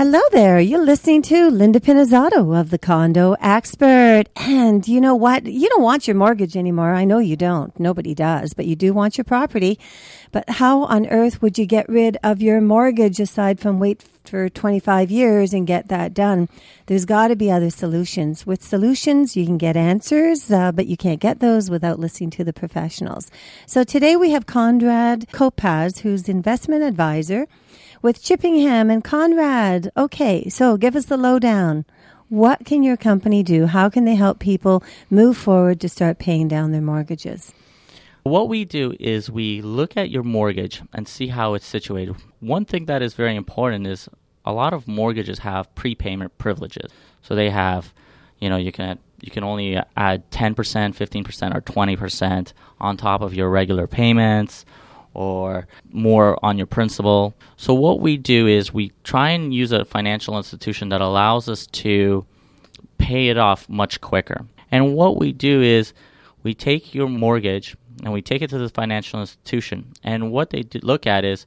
Hello there. You're listening to Linda Pinizzato of the Condo Expert. And you know what? You don't want your mortgage anymore. I know you don't. Nobody does, but you do want your property. But how on earth would you get rid of your mortgage aside from wait for 25 years and get that done? There's got to be other solutions. With solutions, you can get answers, uh, but you can't get those without listening to the professionals. So today we have Conrad Kopacz, who's investment advisor with Chippingham and Conrad. Okay, so give us the lowdown. What can your company do? How can they help people move forward to start paying down their mortgages? What we do is we look at your mortgage and see how it's situated. One thing that is very important is a lot of mortgages have prepayment privileges. So they have, you know, you can you can only add 10%, 15% or 20% on top of your regular payments or more on your principal. So, what we do is we try and use a financial institution that allows us to pay it off much quicker. And what we do is we take your mortgage and we take it to the financial institution. And what they look at is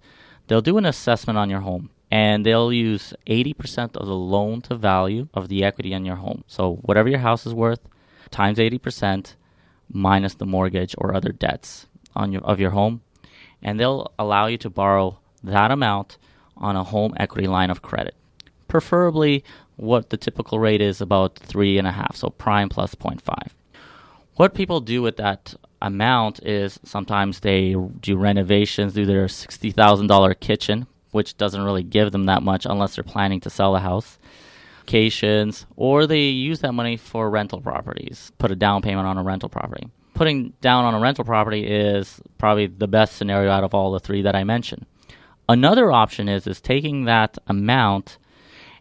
they'll do an assessment on your home and they'll use 80% of the loan to value of the equity in your home. So, whatever your house is worth times 80% minus the mortgage or other debts on your, of your home and they'll allow you to borrow that amount on a home equity line of credit. Preferably, what the typical rate is about three and a half, so prime plus 0.5. What people do with that amount is sometimes they do renovations, do their $60,000 kitchen, which doesn't really give them that much unless they're planning to sell a house. Vacations, or they use that money for rental properties, put a down payment on a rental property putting down on a rental property is probably the best scenario out of all the three that I mentioned. Another option is is taking that amount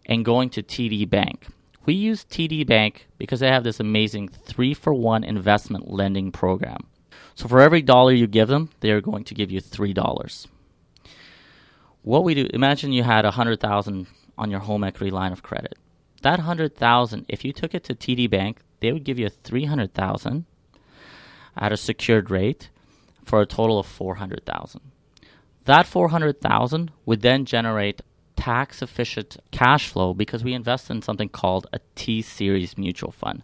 and going to TD Bank. We use TD Bank because they have this amazing 3 for 1 investment lending program. So for every dollar you give them, they are going to give you $3. What we do, imagine you had 100,000 on your home equity line of credit. That 100,000, if you took it to TD Bank, they would give you 300,000 at a secured rate for a total of 400,000. That 400,000 would then generate tax efficient cash flow because we invest in something called a T series mutual fund.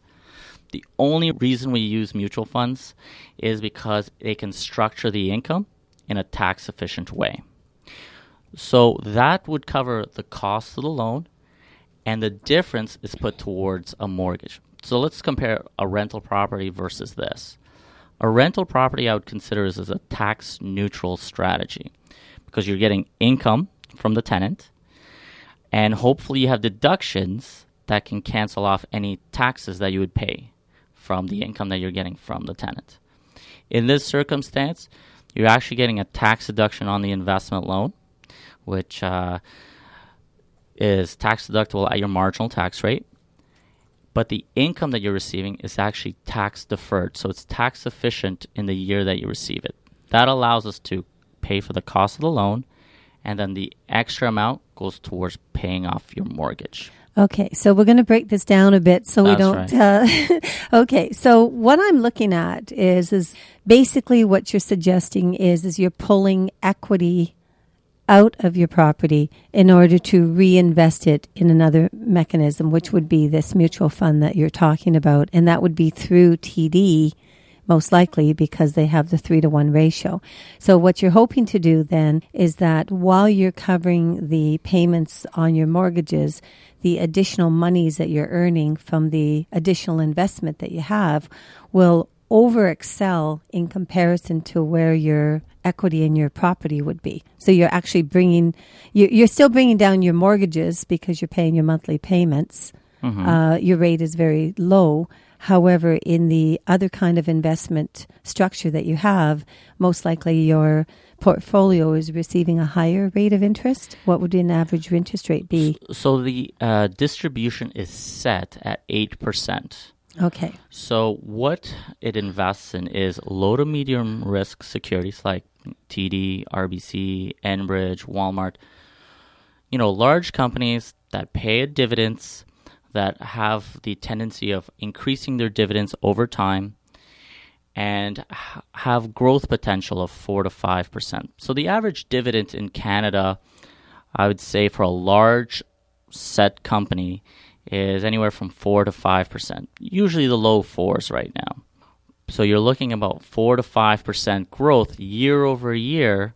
The only reason we use mutual funds is because they can structure the income in a tax efficient way. So that would cover the cost of the loan, and the difference is put towards a mortgage. So let's compare a rental property versus this. A rental property I would consider as, as a tax neutral strategy because you're getting income from the tenant and hopefully you have deductions that can cancel off any taxes that you would pay from the income that you're getting from the tenant. In this circumstance, you're actually getting a tax deduction on the investment loan, which uh, is tax deductible at your marginal tax rate but the income that you're receiving is actually tax deferred. So it's tax efficient in the year that you receive it. That allows us to pay for the cost of the loan, and then the extra amount goes towards paying off your mortgage. Okay, so we're going to break this down a bit so That's we don't. Right. Uh, okay, so what I'm looking at is is basically what you're suggesting is is you're pulling equity out of your property in order to reinvest it in another mechanism, which would be this mutual fund that you're talking about. And that would be through TD, most likely because they have the three to one ratio. So what you're hoping to do then is that while you're covering the payments on your mortgages, the additional monies that you're earning from the additional investment that you have will over excel in comparison to where your equity in your property would be. So you're actually bringing, you're still bringing down your mortgages because you're paying your monthly payments. Mm-hmm. Uh, your rate is very low. However, in the other kind of investment structure that you have, most likely your portfolio is receiving a higher rate of interest. What would an average interest rate be? So the uh, distribution is set at 8%. Okay. So what it invests in is low to medium risk securities like TD, RBC, Enbridge, Walmart. You know, large companies that pay dividends that have the tendency of increasing their dividends over time and have growth potential of 4 to 5%. So the average dividend in Canada, I would say for a large set company is anywhere from 4 to 5%, usually the low fours right now. So you're looking about 4 to 5% growth year over year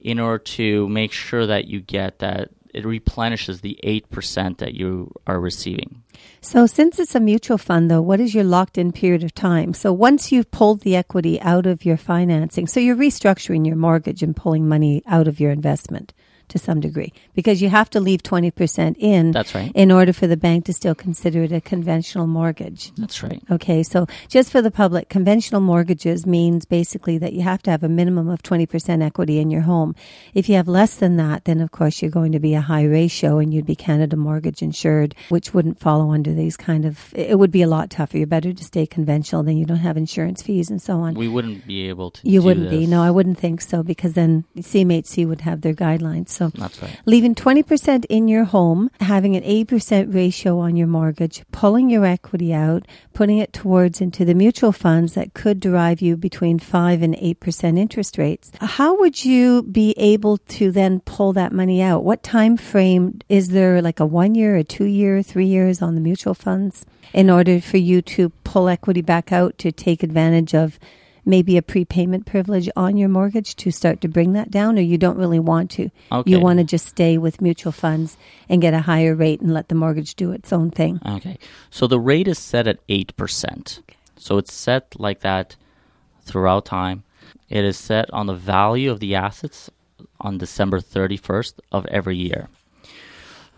in order to make sure that you get that it replenishes the 8% that you are receiving. So, since it's a mutual fund, though, what is your locked in period of time? So, once you've pulled the equity out of your financing, so you're restructuring your mortgage and pulling money out of your investment to some degree because you have to leave 20% in That's right. in order for the bank to still consider it a conventional mortgage. That's right. Okay, so just for the public, conventional mortgages means basically that you have to have a minimum of 20% equity in your home. If you have less than that, then of course you're going to be a high ratio and you'd be Canada mortgage insured, which wouldn't follow under these kind of, it would be a lot tougher. You're better to stay conventional, then you don't have insurance fees and so on. We wouldn't be able to. You wouldn't be. No, I wouldn't think so because then CMHC would have their guidelines. So right. leaving 20% in your home, having an 80% ratio on your mortgage, pulling your equity out, putting it towards into the mutual funds that could derive you between 5 and 8% interest rates. How would you be able to then pull that money out? What time frame is there like a 1 year, a 2 year, 3 years on the mutual funds in order for you to pull equity back out to take advantage of maybe a prepayment privilege on your mortgage to start to bring that down or you don't really want to Okay. you want to just stay with mutual funds and get a higher rate and let the mortgage do its own thing Okay. So the rate is set at 8%. Okay. So it's set like that throughout time. It is set on the value of the assets on December 31st of every year.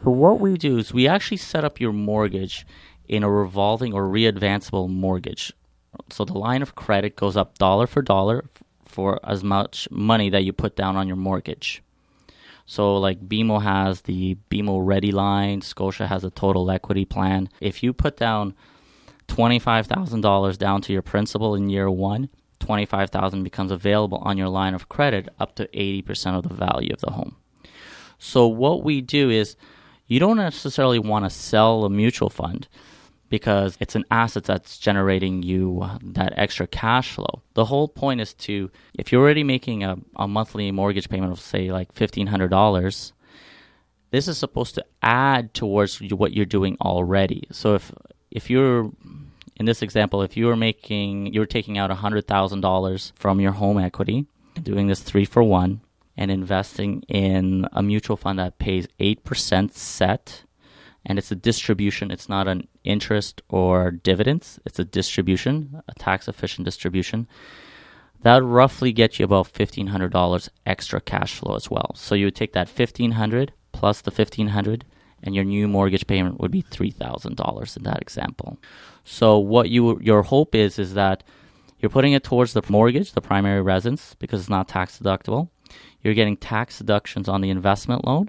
So what we do is we actually set up your mortgage in a revolving or readvanceable mortgage. So the line of credit goes up dollar for dollar for as much money that you put down on your mortgage. So, like BMO has the BMO ReadiLine, Scotia has a total equity plan. If you put down $25,000 down to your principal in year one, 25000 becomes available on your line of credit up to 80% of the value of the home. So, what we do is you don't necessarily want to sell a mutual fund because it's an asset that's generating you uh, that extra cash flow. The whole point is to, if you're already making a, a monthly mortgage payment of, say, like $1,500, this is supposed to add towards what you're doing already. So if if you're in this example, if you were making you're taking out hundred thousand dollars from your home equity, doing this three for one, and investing in a mutual fund that pays eight percent set, and it's a distribution. It's not an interest or dividends. It's a distribution, a tax efficient distribution. That roughly gets you about fifteen hundred dollars extra cash flow as well. So you would take that fifteen hundred plus the fifteen hundred, and your new mortgage payment would be three thousand dollars in that example. So what you your hope is is that you're putting it towards the mortgage, the primary residence, because it's not tax deductible. You're getting tax deductions on the investment loan,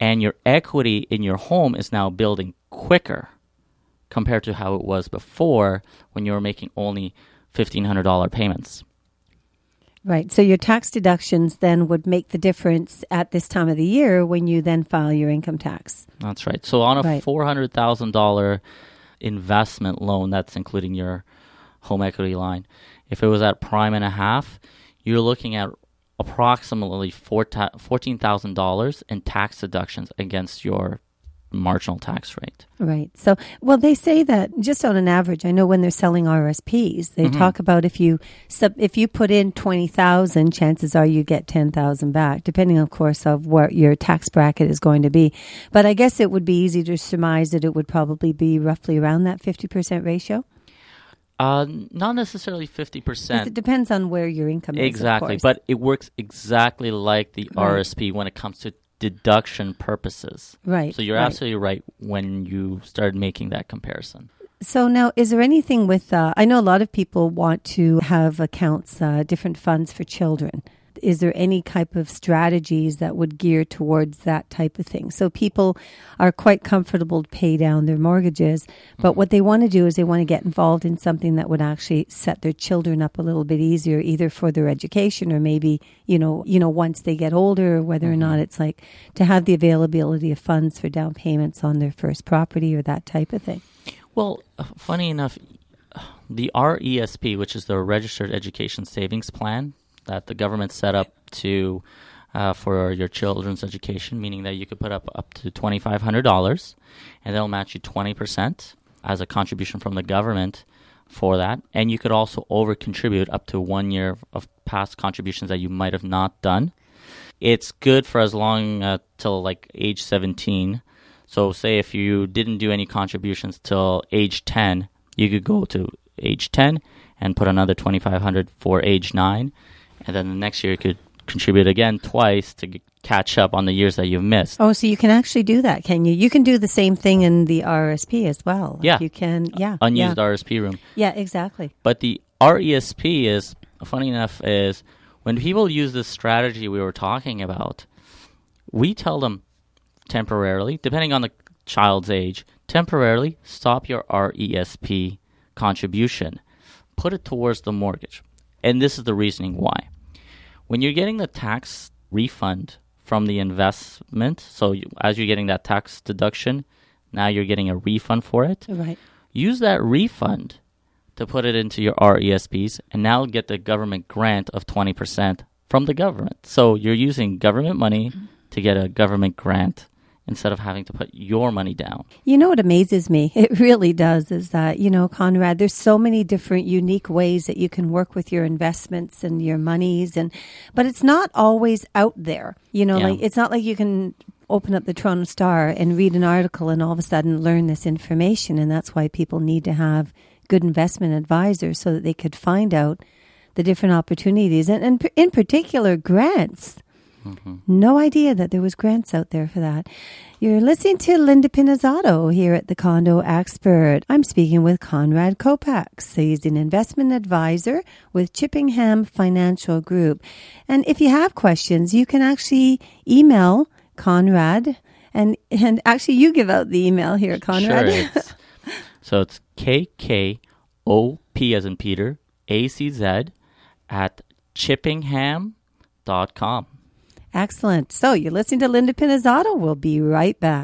and your equity in your home is now building quicker compared to how it was before when you were making only fifteen hundred dollar payments. right so your tax deductions then would make the difference at this time of the year when you then file your income tax That's right. So on a Right. four hundred thousand dollar investment loan, that's including your home equity line. If it was at prime and a half, you're looking at approximately fourteen thousand dollars in tax deductions against your marginal tax rate. Right. So, well, they say that just on an average, I know when they're selling RSPs, they mm-hmm. talk about if you sub, if you put in twenty thousand, chances are you get ten thousand back, depending, of course, of what your tax bracket is going to be. But I guess it would be easy to surmise that it would probably be roughly around that fifty percent ratio. Uh, not necessarily fifty 'Cause percent. It depends on where your income is. Exactly, but it works exactly like the Right. RSP when it comes to deduction purposes. right. So you're right. absolutely right when you started making that comparison. So now, is there anything with? Uh, I know a lot of people want to have accounts, uh, different funds for children. Is there any type of strategies that would gear towards that type of thing? So people are quite comfortable to pay down their mortgages, but mm-hmm. what they want to do is they want to get involved in something that would actually set their children up a little bit easier, either for their education or maybe you know, you know, once they get older, whether or mm-hmm. not it's like to have the availability of funds for down payments on their first property or that type of thing. Well, funny enough, the RESP, which is the Registered Education Savings Plan that the government set up to uh, for your children's education, meaning that you could put up up to twenty five hundred dollars, and they'll match you twenty percent as a contribution from the government for that, and you could also over contribute up to one year of past contributions that you might have not done. It's good for as long uh, till like age seventeen. So, say if you didn't do any contributions till age ten, you could go to age ten and put another twenty five hundred for age nine, and then the next year you could contribute again twice to g- catch up on the years that you've missed. Oh, so you can actually do that, can you? You can do the same thing in the RSP as well. Yeah. You can, yeah. Unused yeah. RSP room. yeah, exactly. But the RESP is funny enough is when people use this strategy we were talking about, we tell them temporarily, depending on the child's age, temporarily stop your RESP contribution, put it towards the mortgage. And this is the reasoning why. When you're getting the tax refund from the investment, so you, as you're getting that tax deduction, now you're getting a refund for it Right. use that refund to put it into your RESPs and now get the government grant of 20% from the government. So you're using government money to get a government grant instead of having to put your money down. You know what amazes me? It really does is that, you know, Conrad, there's so many different unique ways that you can work with your investments and your monies and but it's not always out there. You know, Yeah. like it's not like you can open up the Toronto Star and read an article and all of a sudden learn this information and that's why people need to have good investment advisors so that they could find out the different opportunities and, and in particular grants. Mm-hmm. No idea that there was grants out there for that. You're listening to Linda Pinizzato here at the Condo Expert. I'm speaking with Conrad Kopacz. He's an investment advisor with Chippingham Financial Group. And if you have questions, you can actually email Conrad. And, and actually, you give out the email here, Conrad. Sure. It's, so it's K K O P as in Peter, A C Z at chippingham.com. Excellent. So you're listening to Linda Pinizzato. We'll be right back.